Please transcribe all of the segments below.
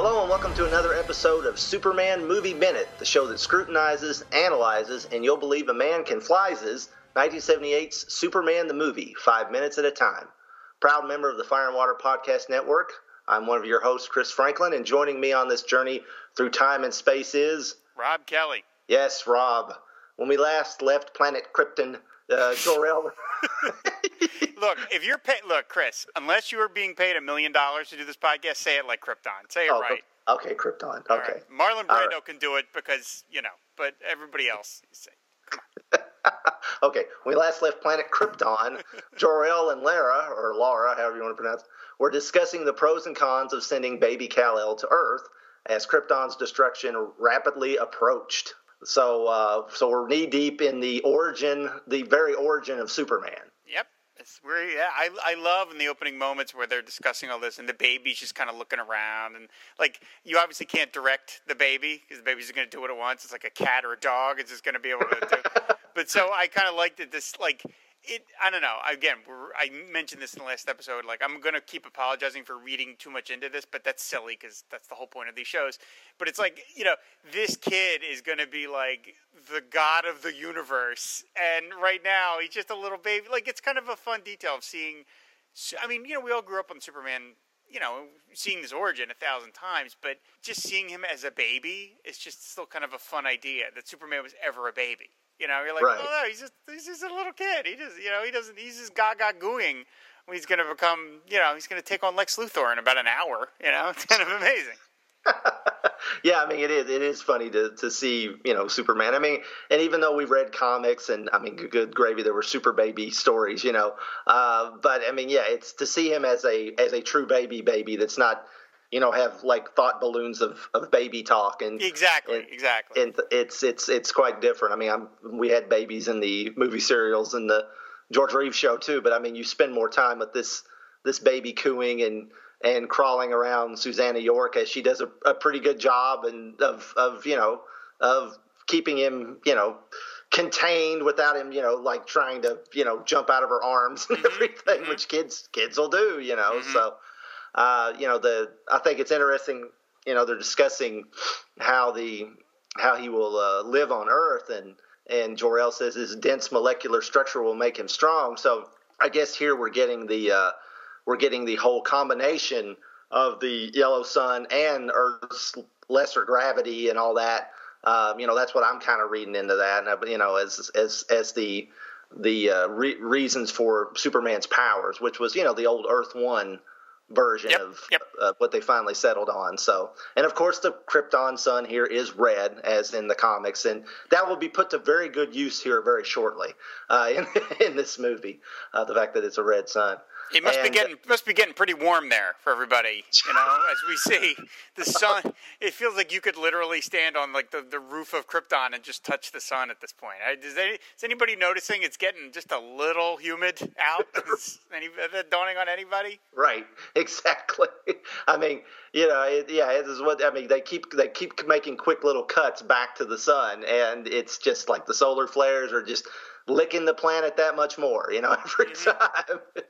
Hello and welcome to another episode of Superman Movie Minute, the show that scrutinizes, analyzes, and you'll believe a man can flyses 1978's Superman the movie, five minutes at a time. Proud member of the Fire and Water Podcast Network, I'm one of your hosts, Chris Franklin, and joining me on this journey through time and space is Rob Kelly. Yes, Rob. When we last left planet Krypton, uh, Jor-El. look, if you're paid, look, Chris, unless you are being paid a million dollars to do this podcast, say it like Krypton. Say it oh, right. Okay, Krypton. Okay. Right. Marlon Brando right. can do it because you know, but everybody else, you say, okay, we last left planet Krypton, Jor-El and Lara, or Laura, however you want to pronounce, were discussing the pros and cons of sending baby Kal-El to Earth as Krypton's destruction rapidly approached. So, uh, so we're knee deep in the origin, the very origin of Superman. Where yeah, I I love in the opening moments where they're discussing all this and the baby's just kind of looking around and like you obviously can't direct the baby because the baby's just going to do what it wants. It's like a cat or a dog. It's just going to be able to do. but so I kind of liked it. This like it i don't know again i mentioned this in the last episode like i'm going to keep apologizing for reading too much into this but that's silly because that's the whole point of these shows but it's like you know this kid is going to be like the god of the universe and right now he's just a little baby like it's kind of a fun detail of seeing i mean you know we all grew up on superman you know, seeing his origin a thousand times, but just seeing him as a baby is just still kind of a fun idea that Superman was ever a baby. You know, you're like, right. oh no, he's just he's just a little kid. He just you know he doesn't he's just gaga gooing. He's going to become you know he's going to take on Lex Luthor in about an hour. You know, it's kind of amazing. yeah, I mean it is it is funny to to see you know Superman. I mean, and even though we read comics and I mean good gravy, there were super baby stories, you know. Uh, but I mean, yeah, it's to see him as a as a true baby baby that's not you know have like thought balloons of, of baby talk and exactly and, exactly and it's it's it's quite different i mean I'm, we had babies in the movie serials and the george reeves show too but i mean you spend more time with this this baby cooing and and crawling around susannah York as she does a, a pretty good job and of of you know of keeping him you know contained without him you know like trying to you know jump out of her arms and mm-hmm. everything mm-hmm. which kids kids will do you know mm-hmm. so uh, you know, the I think it's interesting. You know, they're discussing how the how he will uh, live on Earth, and and Jor-El says his dense molecular structure will make him strong. So I guess here we're getting the uh, we're getting the whole combination of the yellow sun and Earth's lesser gravity and all that. Um, you know, that's what I'm kind of reading into that. And, you know, as as as the the uh, re- reasons for Superman's powers, which was you know the old Earth One version yep, of yep. Uh, what they finally settled on. So, and of course, the Krypton sun here is red, as in the comics, and that will be put to very good use here very shortly uh, in in this movie. Uh, the fact that it's a red sun. It must and, be getting must be getting pretty warm there for everybody. You know, as we see the sun, it feels like you could literally stand on like the, the roof of Krypton and just touch the sun at this point. Is, any, is anybody noticing it's getting just a little humid out? Is, any, is that dawning on anybody? Right, exactly. I mean, you know, it, yeah, it is what I mean. They keep they keep making quick little cuts back to the sun, and it's just like the solar flares are just licking the planet that much more, you know, every mm-hmm. time.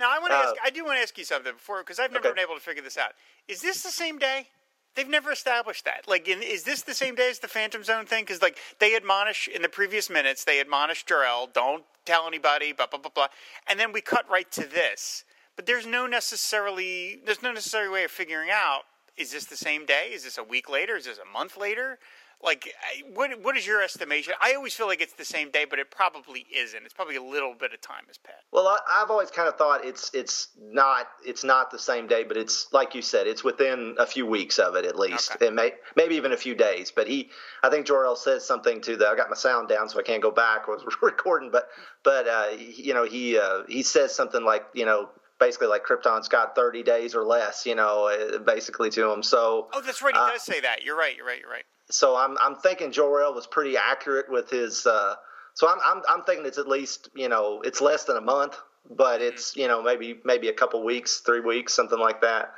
now, I want to uh, ask, I do want to ask you something before, because I've never okay. been able to figure this out. Is this the same day? They've never established that. Like, in, is this the same day as the Phantom Zone thing? Because, like, they admonish in the previous minutes, they admonish Jor-El, don't tell anybody, blah blah blah blah, and then we cut right to this. But there's no necessarily, there's no necessary way of figuring out. Is this the same day? Is this a week later? Is this a month later? Like what what is your estimation i always feel like it's the same day but it probably isn't it's probably a little bit of time has passed well I, have always kind of thought it's it's not it's not the same day but it's like you said it's within a few weeks of it at least okay. and may, maybe even a few days but he i think Jor-El says something to the i got my sound down so i can't go back I was recording but but uh, you know he uh, he says something like you know basically like Krypton's got 30 days or less, you know, uh, basically to him. So Oh, that's right. He uh, does say that. You're right. You're right. You're right so I'm I'm thinking Jor-El was pretty accurate with his. Uh, so I'm, I'm I'm thinking it's at least you know it's less than a month, but mm-hmm. it's you know maybe maybe a couple weeks, three weeks, something like that.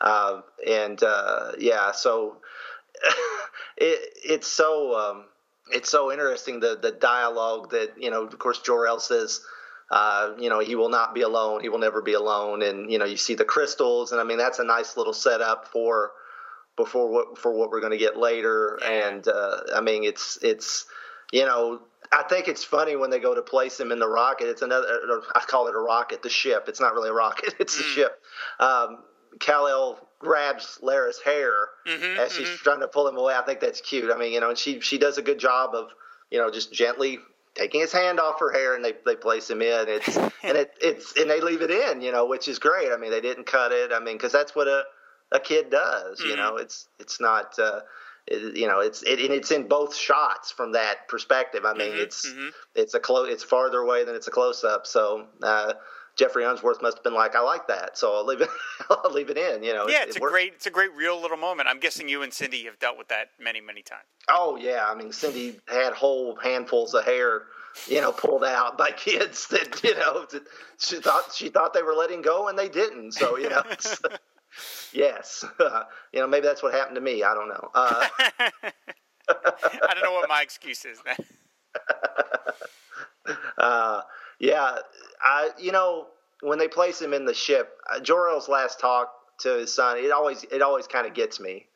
Uh, and uh, yeah, so it it's so um, it's so interesting the the dialogue that you know of course Jor-El says. Uh, you know, he will not be alone. He will never be alone. And, you know, you see the crystals. And I mean, that's a nice little setup for, before what for what we're going to get later. And uh, I mean, it's it's you know. I think it's funny when they go to place him in the rocket. It's another. I call it a rocket. The ship. It's not really a rocket. It's a Mm. ship. Um, Kal-El grabs Lara's hair Mhm, as she's mhm. trying to pull him away. I think that's cute. I mean, you know, and she she does a good job of you know just gently taking his hand off her hair and they they place him in. It's and it it's and they leave it in, you know, which is great. I mean, they didn't cut it. I mean, because that's what a a kid does. You Mhm. know, it's it's not. Uh, it, you know, it's it, and it's in both shots from that perspective. I mean, Mhm, it's mhm. it's a close, it's farther away than it's a close up. So uh, Geoffrey Unsworth must have been like, I like that, so I'll leave it, I'll leave it in. You know, Yeah, It- it's it a great, it's a great real little moment. I'm guessing you and Cindy have dealt with that many, many times. Oh yeah, I mean Cindy had whole handfuls of hair, you know, pulled out by kids that you know that she thought she thought they were letting go and they didn't. So you know, yes, you know maybe that's what happened to me. I don't know. Uh, I don't know what my excuse is then. uh, yeah, I you know when they place him in the ship, uh, Jor-El's last talk to his son, it always it always kind of gets me.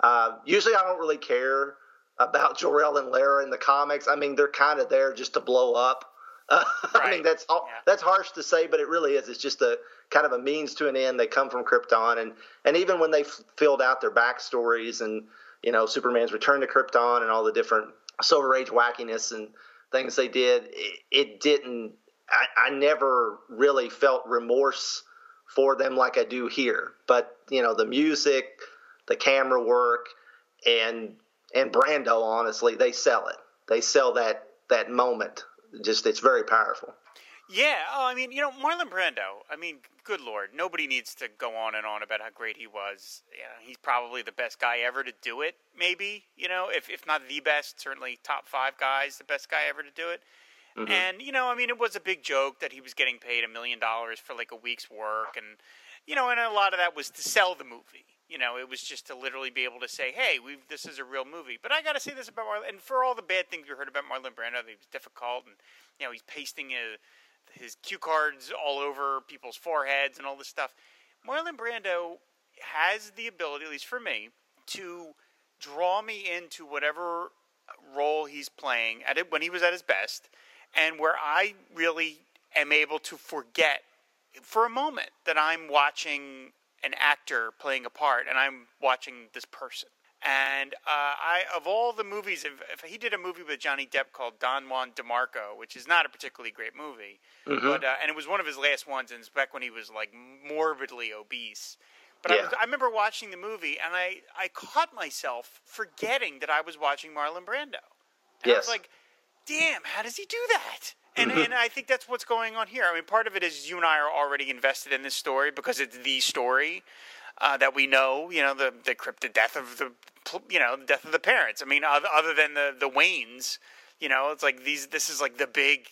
Uh, usually, I don't really care about Jor-El and Lara in the comics. I mean, they're kind of there just to blow up. Uh, I mean, that's all, Yeah. that's harsh to say, but it really is. It's just a kind of a means to an end. They come from Krypton, and and even when they f- filled out their backstories and you know Superman's return to Krypton and all the different Silver Age wackiness and things they did, it, it didn't. I, I never really felt remorse for them like I do here. But you know, the music, the camera work, and and Brando, honestly, they sell it. They sell that that moment. Just it's very powerful. Yeah, oh, I mean, you know, Marlon Brando. I mean, good lord, nobody needs to go on and on about how great he was. Yeah, he's probably the best guy ever to do it. Maybe you know, if if not the best, certainly top five guys, the best guy ever to do it. Mm-hmm. And you know, I mean, it was a big joke that he was getting paid a million dollars for like a week's work, and you know, and a lot of that was to sell the movie. You know, it was just to literally be able to say, "Hey, we have this is a real movie." But I got to say this about Marlon, and for all the bad things we heard about Marlon Brando, that he was difficult, and you know, he's pasting his, his cue cards all over people's foreheads and all this stuff. Marlon Brando has the ability, at least for me, to draw me into whatever role he's playing at it when he was at his best, and where I really am able to forget for a moment that I'm watching an actor playing a part and I'm watching this person. And uh, I, of all the movies, if, if he did a movie with Johnny Depp called Don Juan DeMarco, which is not a particularly great movie, but uh, and it was one of his last ones, and it's back when he was like morbidly obese. But I, Yeah. was, I remember watching the movie, and I, I caught myself forgetting that I was watching Marlon Brando. And I was like, damn, how does he do that? And, and I think that's what's going on here. I mean, part of it is you and I are already invested in this story because it's the story uh, that we know. You know, the the cryptid death of the you know death of the parents. I mean, other, than the the Waynes, you know, it's like these. This is like the big,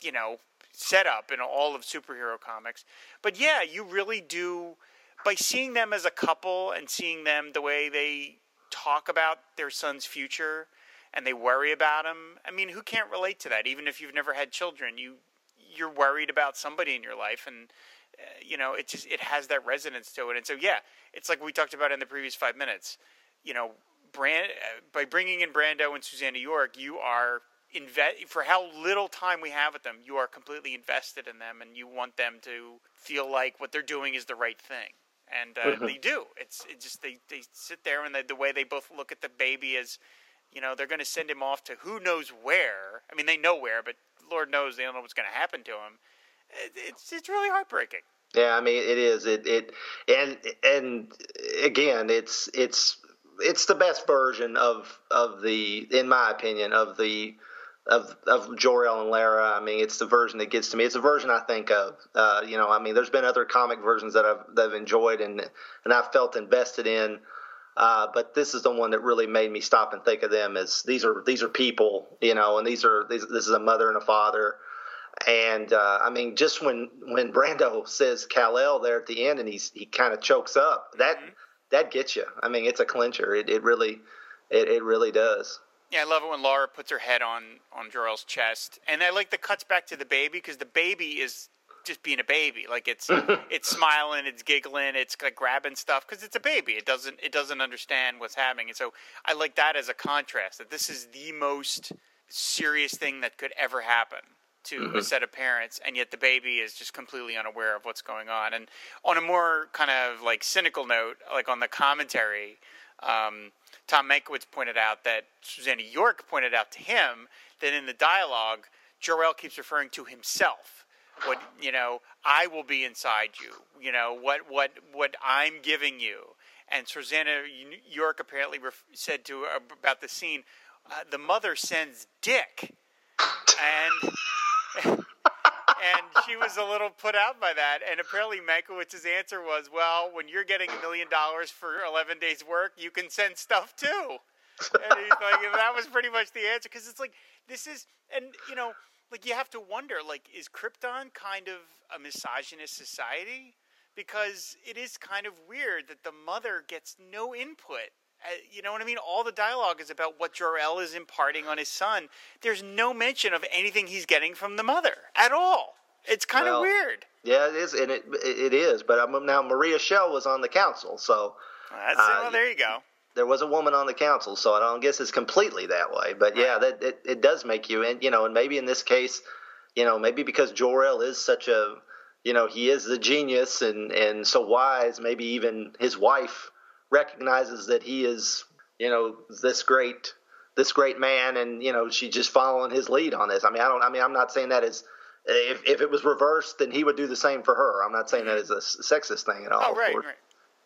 you know, setup in all of superhero comics. But yeah, you really do by seeing them as a couple and seeing them the way they talk about their son's future and they worry about him. I mean, who can't relate to that? Even if you've never had children, you you're worried about somebody in your life, and you know it just it has that resonance to it. And so yeah, it's like we talked about in the previous five minutes. You know, Brand uh, by bringing in Brando and Susannah York, you are invest for how little time we have with them. You are completely invested in them, and you want them to feel like what they're doing is the right thing. And uh, they do. It's it just they, they sit there and they, the way they both look at the baby is, you know they're going to send him off to who knows where. I mean, they know where, but Lord knows they don't know what's going to happen to him. It, it's it's really heartbreaking. Yeah, I mean it is. It it and and again, it's it's it's the best version of of the, in my opinion, of the of of Jor-El and Lara. I mean, it's the version that gets to me. It's a version I think of. Uh, you know, I mean, there's been other comic versions that I've that I've enjoyed and and I've felt invested in. Uh, but this is the one that really made me stop and think of them as these are these are people, you know, and these are these, this is a mother and a father. And uh, I mean, just when when Brando says Kal-El there at the end, and he's he kind of chokes up, that that gets you. I mean, it's a clincher. It it really it, it really does. Yeah, I love it when Laura puts her head on on Jor-El's chest, and I like the cuts back to the baby because the baby is just being a baby. Like it's it's smiling, it's giggling, it's like grabbing stuff because it's a baby. It doesn't it doesn't understand what's happening, and so I like that as a contrast. That this is the most serious thing that could ever happen to mm-hmm. a set of parents, and yet the baby is just completely unaware of what's going on. And on a more kind of like cynical note, like on the commentary, um, Tom Mankiewicz pointed out that Susannah York pointed out to him that in the dialogue, Jor-El keeps referring to himself. What you know, I will be inside you. You know what what what I'm giving you. And Susannah York apparently ref- said to uh, about the scene, uh, the mother sends Dick, and and she was a little put out by that. And apparently, Mankiewicz's answer was, "Well, when you're getting a million dollars for 11 days' work, you can send stuff too." And he's like, that was pretty much the answer because it's like this is, and you know, like you have to wonder, like, is Krypton kind of a misogynist society? Because it is kind of weird that the mother gets no input you know what I mean? All the dialogue is about what Jor-El is imparting on his son. There's no mention of anything he's getting from the mother at all. It's kind well, of weird. Yeah, it is, and it it is. But I'm, now Maria Schell was on the council, so that's uh, well. There you go. There was a woman on the council, so I don't guess it's completely that way. But yeah, that it, it does make you, and you know, and maybe in this case, you know, maybe because Jor-El is such a, you know, he is the genius and and so wise. Maybe even his wife recognizes that he is, you know, this great this great man, and you know, she's just following his lead on this. I mean, I don't. I mean, I'm not saying that is if if it was reversed, then he would do the same for her. I'm not saying that as a sexist thing at all. Oh, right, right.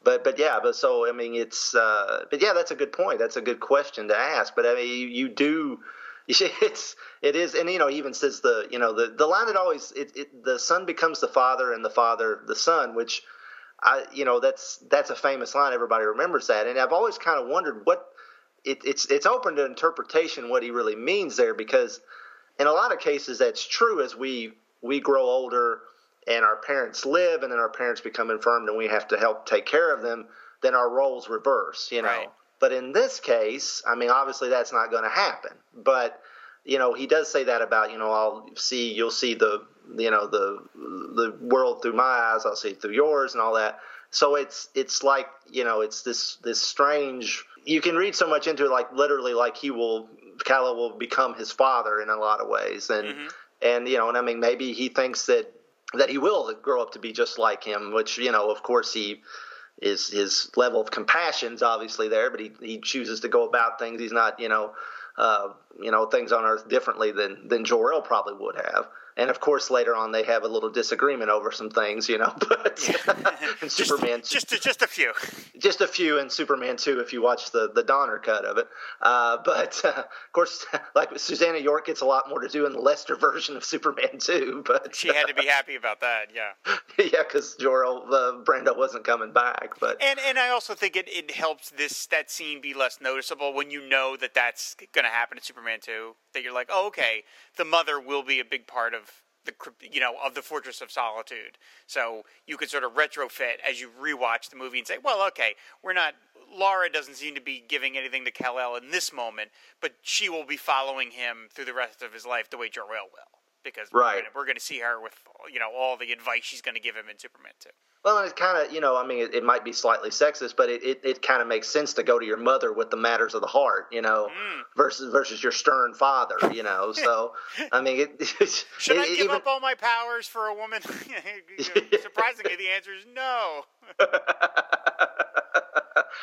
But but yeah, but so I mean, it's uh, but yeah, that's a good point. That's a good question to ask. But I mean, you, you do. It's it is, and you know, even says the you know the the line that always it, it the son becomes the father and the father the son, which I, you know, that's that's a famous line. Everybody remembers that, and I've always kind of wondered what it, it's it's open to interpretation what he really means there, because in a lot of cases that's true as we we grow older and our parents live, and then our parents become infirmed, and we have to help take care of them. Then our roles reverse, you know. Right. But in this case, I mean, obviously that's not going to happen. But you know, he does say that about you know, I'll see, you'll see the you know the the world through my eyes i'll see through yours and all that. So it's it's like you know it's this this strange you can read so much into it like literally like he will Kal-El will become his father in a lot of ways. And mm-hmm. and you know and I mean maybe he thinks that that he will grow up to be just like him which you know of course he is his level of compassion is obviously there but he he chooses to go about things. He's not you know uh, you know things on earth differently than than Jor-El probably would have and of course later on they have a little disagreement over some things, you know. But in Superman, just just, just a few, just a few in Superman two if you watch the the Donner cut of it. Uh, but uh, of course, like Susannah York gets a lot more to do in the Lester version of Superman two. But she had to be happy about that, yeah. yeah, because Jor-El uh, Brando wasn't coming back. But and and I also think it, it helps this that scene be less noticeable when you know that that's going to happen in Superman two. That you're like, oh, okay, the mother will be a big part of the you know of the Fortress of Solitude. So you could sort of retrofit as you rewatch the movie and say, well, okay, we're not. Laura doesn't seem to be giving anything to Kal El in this moment, but she will be following him through the rest of his life the way Jor-El will because right. we're going to see her with you know all the advice she's going to give him in Superman too. Well, and it's kind of you know I mean it, it, might be slightly sexist, but it, it, it kind of makes sense to go to your mother with the matters of the heart, you know, mm. versus versus your stern father, you know. So I mean, it, should I give even, up all my powers for a woman? Surprisingly, the answer is no.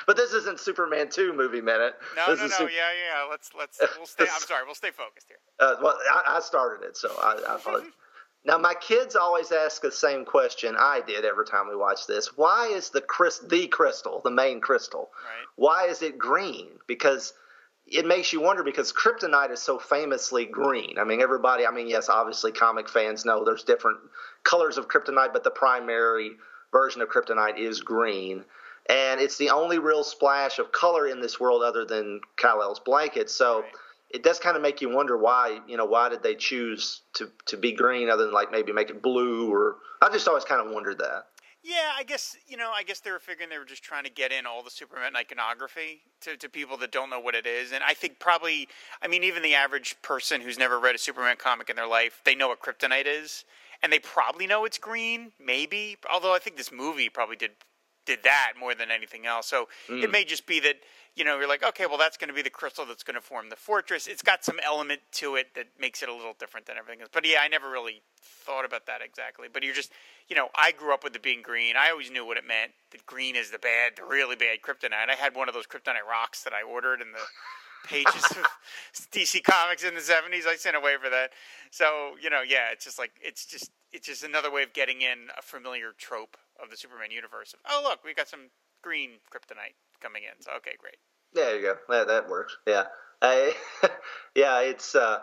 but this isn't Superman two movie minute. No, this no, no. Super- yeah, yeah. Let's let's we'll stay. I'm sorry. We'll stay focused here. Uh, well, I, I, started it, so I, I Now my kids always ask the same question I did every time we watch this. Why is the crystal, the crystal, the main crystal, right. why is it green? Because it makes you wonder because kryptonite is so famously green. I mean, everybody, I mean, yes, obviously comic fans know there's different colors of kryptonite, but the primary version of kryptonite is green and it's the only real splash of color in this world other than Kal-El's blanket. So right. It does kind of make you wonder why, you know, why did they choose to to be green other than like maybe make it blue or I've just always kind of wondered that. Yeah, I guess you know. I guess they were figuring they were just trying to get in all the Superman iconography to, to people that don't know what it is, and I think probably, I mean, even the average person who's never read a Superman comic in their life, they know what kryptonite is, and they probably know it's green, maybe. Although I think this movie probably did did that more than anything else. So mm. it may just be that you know you're like, okay, well that's going to be the crystal that's going to form the fortress. It's got some element to it that makes it a little different than everything else. But yeah, I never really thought about that exactly. But you're just, you know, I grew up with it being green. I always knew what it meant. That green is the bad, the really bad kryptonite. I had one of those kryptonite rocks that I ordered in the pages of DC Comics in the '70s. I sent away for that. So you know, yeah, it's just like it's just it's just another way of getting in a familiar trope of the Superman universe. Of, oh, look, we got some green kryptonite coming in. So okay, great. There you go. That that works. Yeah. I, yeah, it's uh,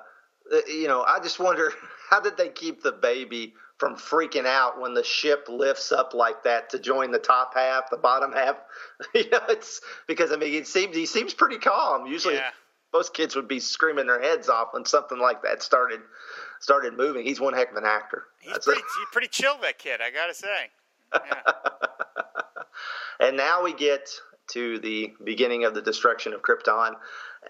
you know, I just wonder how did they keep the baby from freaking out when the ship lifts up like that to join the top half, the bottom half. you know, it's because I mean, it seems he seems pretty calm. Usually, yeah. most kids would be screaming their heads off when something like that started started moving. He's one heck of an actor. He's pretty, he's pretty chill, that kid. I gotta say. Yeah. and now we get to the beginning of the destruction of Krypton,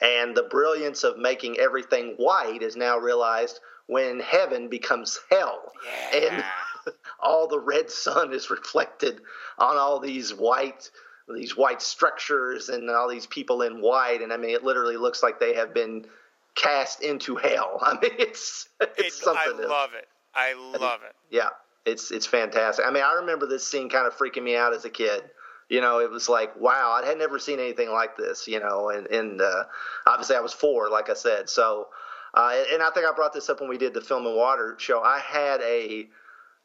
and the brilliance of making everything white is now realized when heaven becomes hell. Yeah. And all the red sun is reflected on all these white these white structures and all these people in white and I mean it literally looks like they have been cast into hell. I mean it's it's it, something I love it. I love it. Yeah. It's it's fantastic. I mean I remember this scene kind of freaking me out as a kid you know, it was like, wow, I had never seen anything like this, you know, and, and uh, obviously I was four, like I said. So, uh, and I think I brought this up when we did the Film and Water show. I had a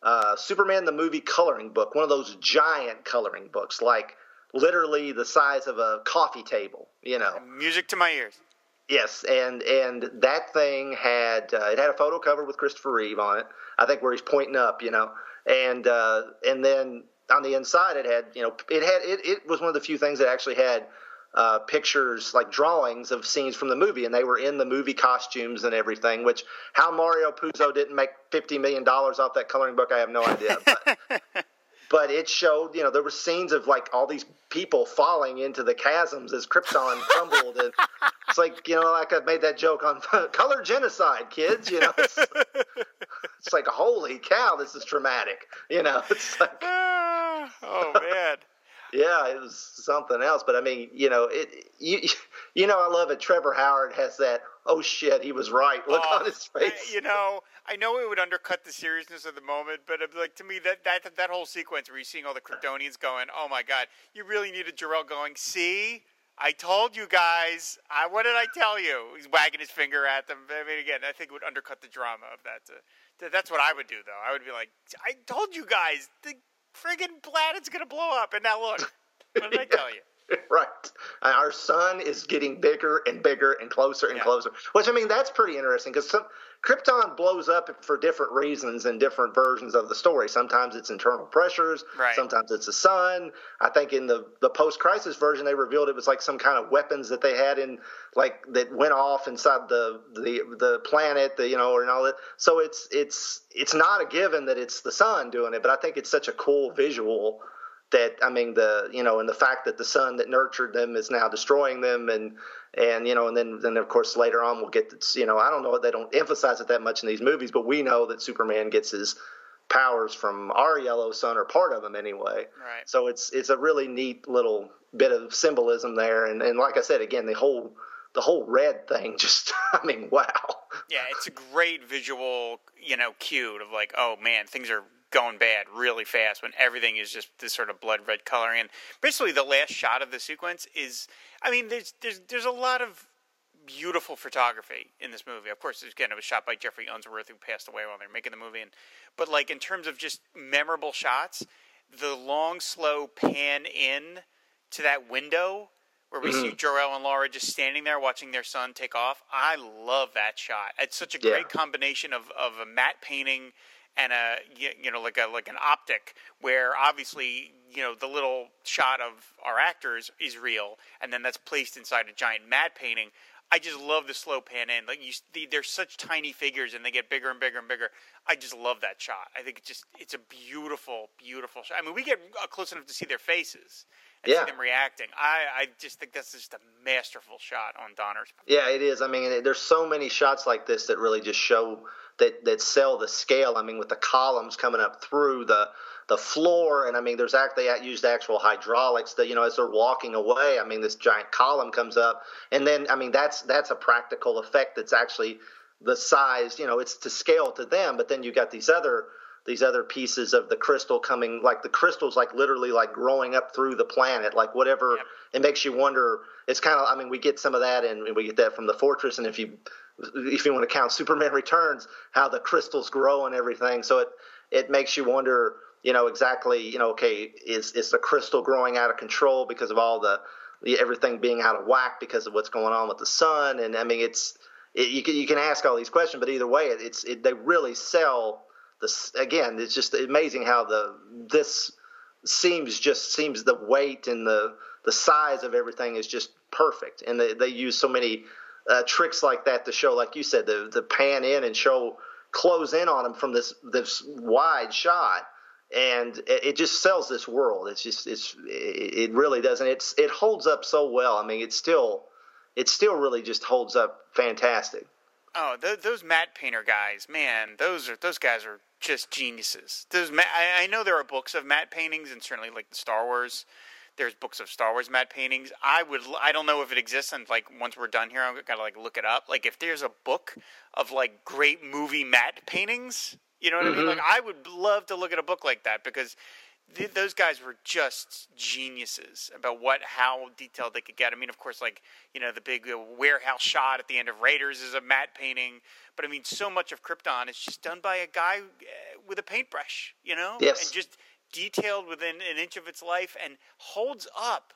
uh, Superman the movie coloring book, one of those giant coloring books, like literally the size of a coffee table. You know, music to my ears. Yes, and and that thing had uh, it had a photo cover with Christopher Reeve on it. I think where he's pointing up, you know, and uh, and then on the inside it had you know it had it, it was one of the few things that actually had uh, pictures like drawings of scenes from the movie, and they were in the movie costumes and everything. Which how Mario Puzo didn't make fifty million dollars off that coloring book, I have no idea. But, but it showed, you know, there were scenes of like all these people falling into the chasms as Krypton crumbled, and it's like you know, like I made that joke on color genocide, kids. You know, it's, it's like holy cow, this is traumatic. You know, it's like oh man yeah, it was something else. But I mean, you know, it you you know, I love it. Trevor Howard has that. Oh shit, he was right. Look oh, on his face. You know, I know it would undercut the seriousness of the moment, but uh, like to me, that that that whole sequence where you're seeing all the Kryptonians going, "Oh my god," you really needed Jor-El going, "See." I told you guys. I, what did I tell you? He's wagging his finger at them. I mean, again, I think it would undercut the drama of that. To, that's what I would do, though. I would be like, I told you guys. The friggin' planet's gonna blow up, and now look. What did I tell you? right. Uh, our sun is getting bigger and bigger and closer and yeah. closer. Which I mean, that's pretty interesting because some Krypton blows up for different reasons in different versions of the story. Sometimes it's internal pressures. Right. Sometimes it's the sun. I think in the the post crisis version, they revealed it was like some kind of weapons that they had in like that went off inside the the the planet. The, you know, and all that. So it's it's it's not a given that it's the sun doing it, but I think it's such a cool visual that I mean the you know and the fact that the sun that nurtured them is now destroying them and and you know and then then of course later on we'll get this you know I don't know they don't emphasize it that much in these movies but we know that Superman gets his powers from our yellow sun or part of them anyway. Right. So it's it's a really neat little bit of symbolism there and and like I said again the whole the whole red thing just I mean wow. Yeah it's a great visual you know cue of like oh man things are going bad really fast when everything is just this sort of blood red coloring. And basically, the last shot of the sequence is, I mean, there's there's there's a lot of beautiful photography in this movie. Of course, again, it was shot by Geoffrey Unsworth, who passed away while they were making the movie. And but like in terms of just memorable shots, the long, slow pan in to that window where we mm-hmm. see Jor-El and Laura just standing there watching their son take off. I love that shot. It's such a great yeah. combination of, of a matte painting and a you know like a like an optic where obviously you know the little shot of our actors is real and then that's placed inside a giant matte painting I just love the slow pan in. Like you, they're such tiny figures, and they get bigger and bigger and bigger. I just love that shot. I think it's just it's a beautiful, beautiful shot. I mean, we get close enough to see their faces and yeah. see them reacting. I, I just think that's just a masterful shot on Donner's. Yeah, it is. I mean, there's so many shots like this that really just show that that sell the scale. I mean, with the columns coming up through the the floor, and I mean, there's actually they used actual hydraulics that you know as they're walking away. I mean, this giant column comes up, and then I mean that's that's a practical effect that's actually the size. You know, it's to scale to them, but then you got these other these other pieces of the crystal coming like the crystals like literally like growing up through the planet like whatever yep. it makes you wonder. It's kind of i mean we get some of that and we get that from the fortress and if you if you want to count superman returns how the crystals grow and everything. So it it makes you wonder you know exactly you know okay is is the crystal growing out of control because of all the, the everything being out of whack because of what's going on with the sun? And i mean it's it, you can you can ask all these questions but either way it, it's it, they really sell this again it's just amazing how the this seems just seems the weight and the the size of everything is just perfect. And they, they use so many uh, tricks like that to show like you said the the pan in and show close in on them from this this wide shot. And it, just sells this world. It's just it's it really doesn't it's it holds up so well. I mean it's still it still really just holds up fantastic. Oh, th- those matte painter guys, man, those are those guys are just geniuses. There's ma- I, I know there are books of matte paintings, and certainly like the Star Wars. There's books of Star Wars matte paintings. I would I don't know if it exists, and like once we're done here, I'm gonna like look it up. Like if there's a book of like great movie matte paintings, you know what mm-hmm. I mean? Mm-hmm. Like I would love to look at a book like that because th- those guys were just geniuses about what how detailed they could get. I mean, of course, like you know the big uh, warehouse shot at the end of Raiders is a matte painting, but I mean, so much of Krypton is just done by a guy uh, with a paintbrush, you know, yes. and just detailed within an inch of its life and holds up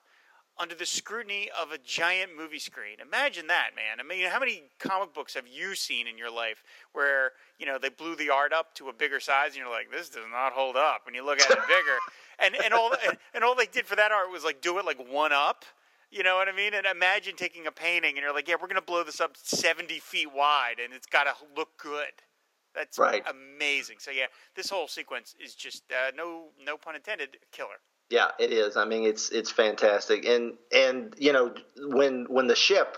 under the scrutiny of a giant movie screen. Imagine that, man. I mean, how many comic books have you seen in your life where, you know, they blew the art up to a bigger size and you're like, this does not hold up. When you look at it bigger. and, and, all, and, and all they did for that art was like do it like one up. You know what I mean? And imagine taking a painting and you're like, yeah, we're going to blow this up 70 feet wide and it's got to look good. That's right. amazing. So yeah, this whole sequence is just uh, no no pun intended killer. Yeah, it is. I mean, it's it's fantastic, and and you know when when the ship,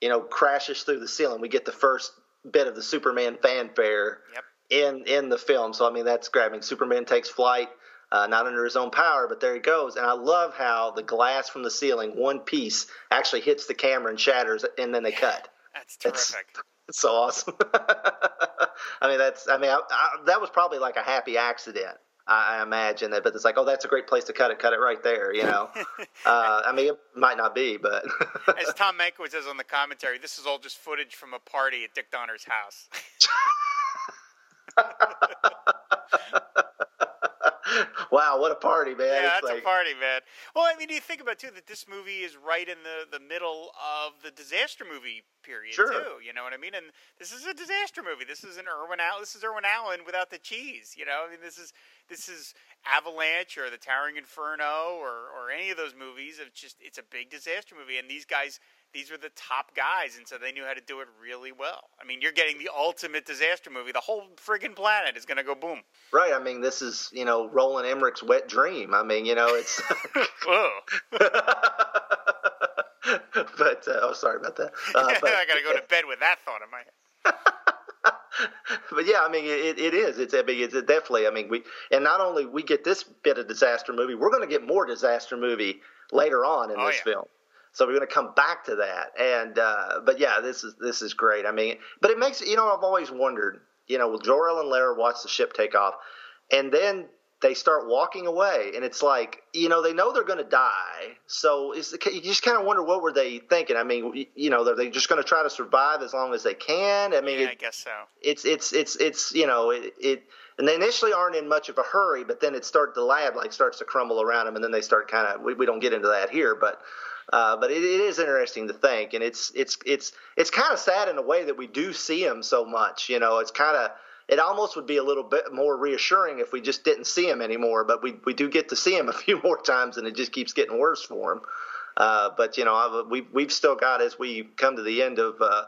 you know, crashes through the ceiling, we get the first bit of the Superman fanfare yep. in in the film. So I mean, that's grabbing. Superman takes flight, uh, not under his own power, but there he goes. And I love how the glass from the ceiling, one piece, actually hits the camera and shatters, and then they yeah, cut. That's terrific. It's, so awesome. I mean, that's. I mean, I, I, that was probably like a happy accident. I imagine that, but it's like, oh, that's a great place to cut it. Cut it right there, you know. uh, I mean, it might not be, but as Tom Mankiewicz says on the commentary, this is all just footage from a party at Dick Donner's house. wow, what a party, man! Yeah, it's that's like... a party, man. Well, I mean, you think about too that this movie is right in the the middle of the disaster movie period sure. too. You know what I mean? And this is a disaster movie. This is an Irwin Allen. This is Irwin Allen without the cheese. You know, I mean, this is this is Avalanche or the Towering Inferno or or any of those movies. It's just it's a big disaster movie, and these guys these were the top guys, and so they knew how to do it really well. I mean, you're getting the ultimate disaster movie. The whole friggin' planet is going to go boom. Right. I mean, this is you know Roland Emmerich's wet dream. I mean, you know, it's. But uh, oh, sorry about that. Uh, but, I got to go to bed with that thought in my head. but yeah, I mean, it, it is. It's, I mean, it's definitely. I mean, we and not only we get this bit of disaster movie, we're going to get more disaster movie later on in oh, this yeah. film. So we're going to come back to that. And uh, but yeah, this is this is great. I mean, but it makes you know I've always wondered. You know, Jor-El and Lara watch the ship take off, and then they start walking away, and it's like you know they know they're going to die. So it's, you just kind of wonder what were they thinking. I mean, you know, are they just going to try to survive as long as they can? I mean, yeah, it, I guess so. It's it's it's it's you know it, it and they initially aren't in much of a hurry, but then it starts the lab like starts to crumble around them, and then they start kind of we, we don't get into that here, but uh, but it, it is interesting to think, and it's it's it's it's kind of sad in a way that we do see him so much. You know, it's kind of it almost would be a little bit more reassuring if we just didn't see him anymore. But we we do get to see him a few more times, and it just keeps getting worse for him. Uh, but you know, we we've still got as we come to the end of. Uh,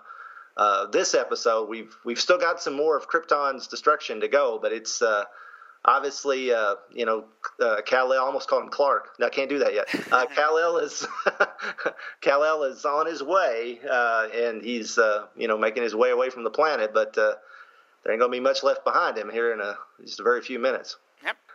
uh, this episode, we've we've still got some more of Krypton's destruction to go, but it's uh, obviously, uh, you know, uh, Kal-El, almost called him Clark. No, I can't do that yet. Uh, Kal-El is Kal-El is on his way, uh, and he's uh, you know making his way away from the planet. But uh, there ain't going to be much left behind him here in a, just a very few minutes.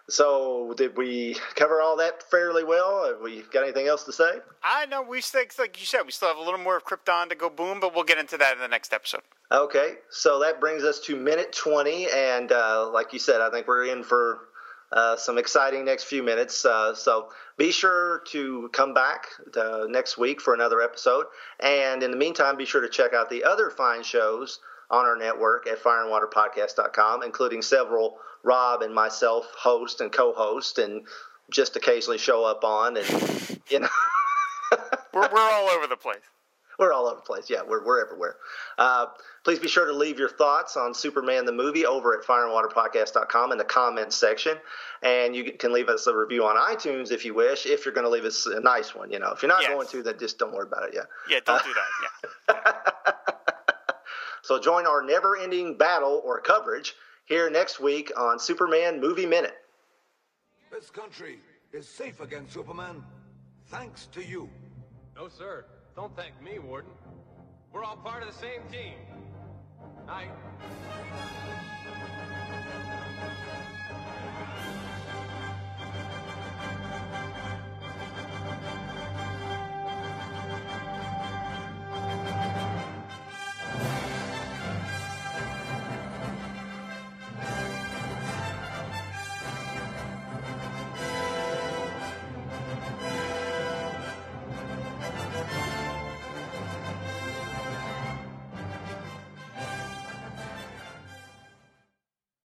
So, did we cover all that fairly well? Have we got anything else to say? I know we still, like you said, we still have a little more of Krypton to go boom, but we'll get into that in the next episode. Okay, so that brings us to minute 20, and uh, like you said, I think we're in for uh, some exciting next few minutes. Uh, so be sure to come back uh, next week for another episode. And in the meantime, be sure to check out the other fine shows on our network at fireandwaterpodcast.com, including several Rob and myself host and co-host, and just occasionally show up on, and you know, we're we're all over the place. We're all over the place. Yeah, we're, we're everywhere. Uh, please be sure to leave your thoughts on Superman the movie over at fireandwaterpodcast.com in the comments section. And you can leave us a review on iTunes if you wish, if you're going to leave us a nice one. You know, if you're not yes. going to, then just don't worry about it. Yeah. Yeah, don't uh, do that. Yeah. so join our never ending battle or coverage here next week on Superman Movie Minute. This country is safe against Superman, thanks to you. No, sir. Don't thank me, Warden. We're all part of the same team. Night.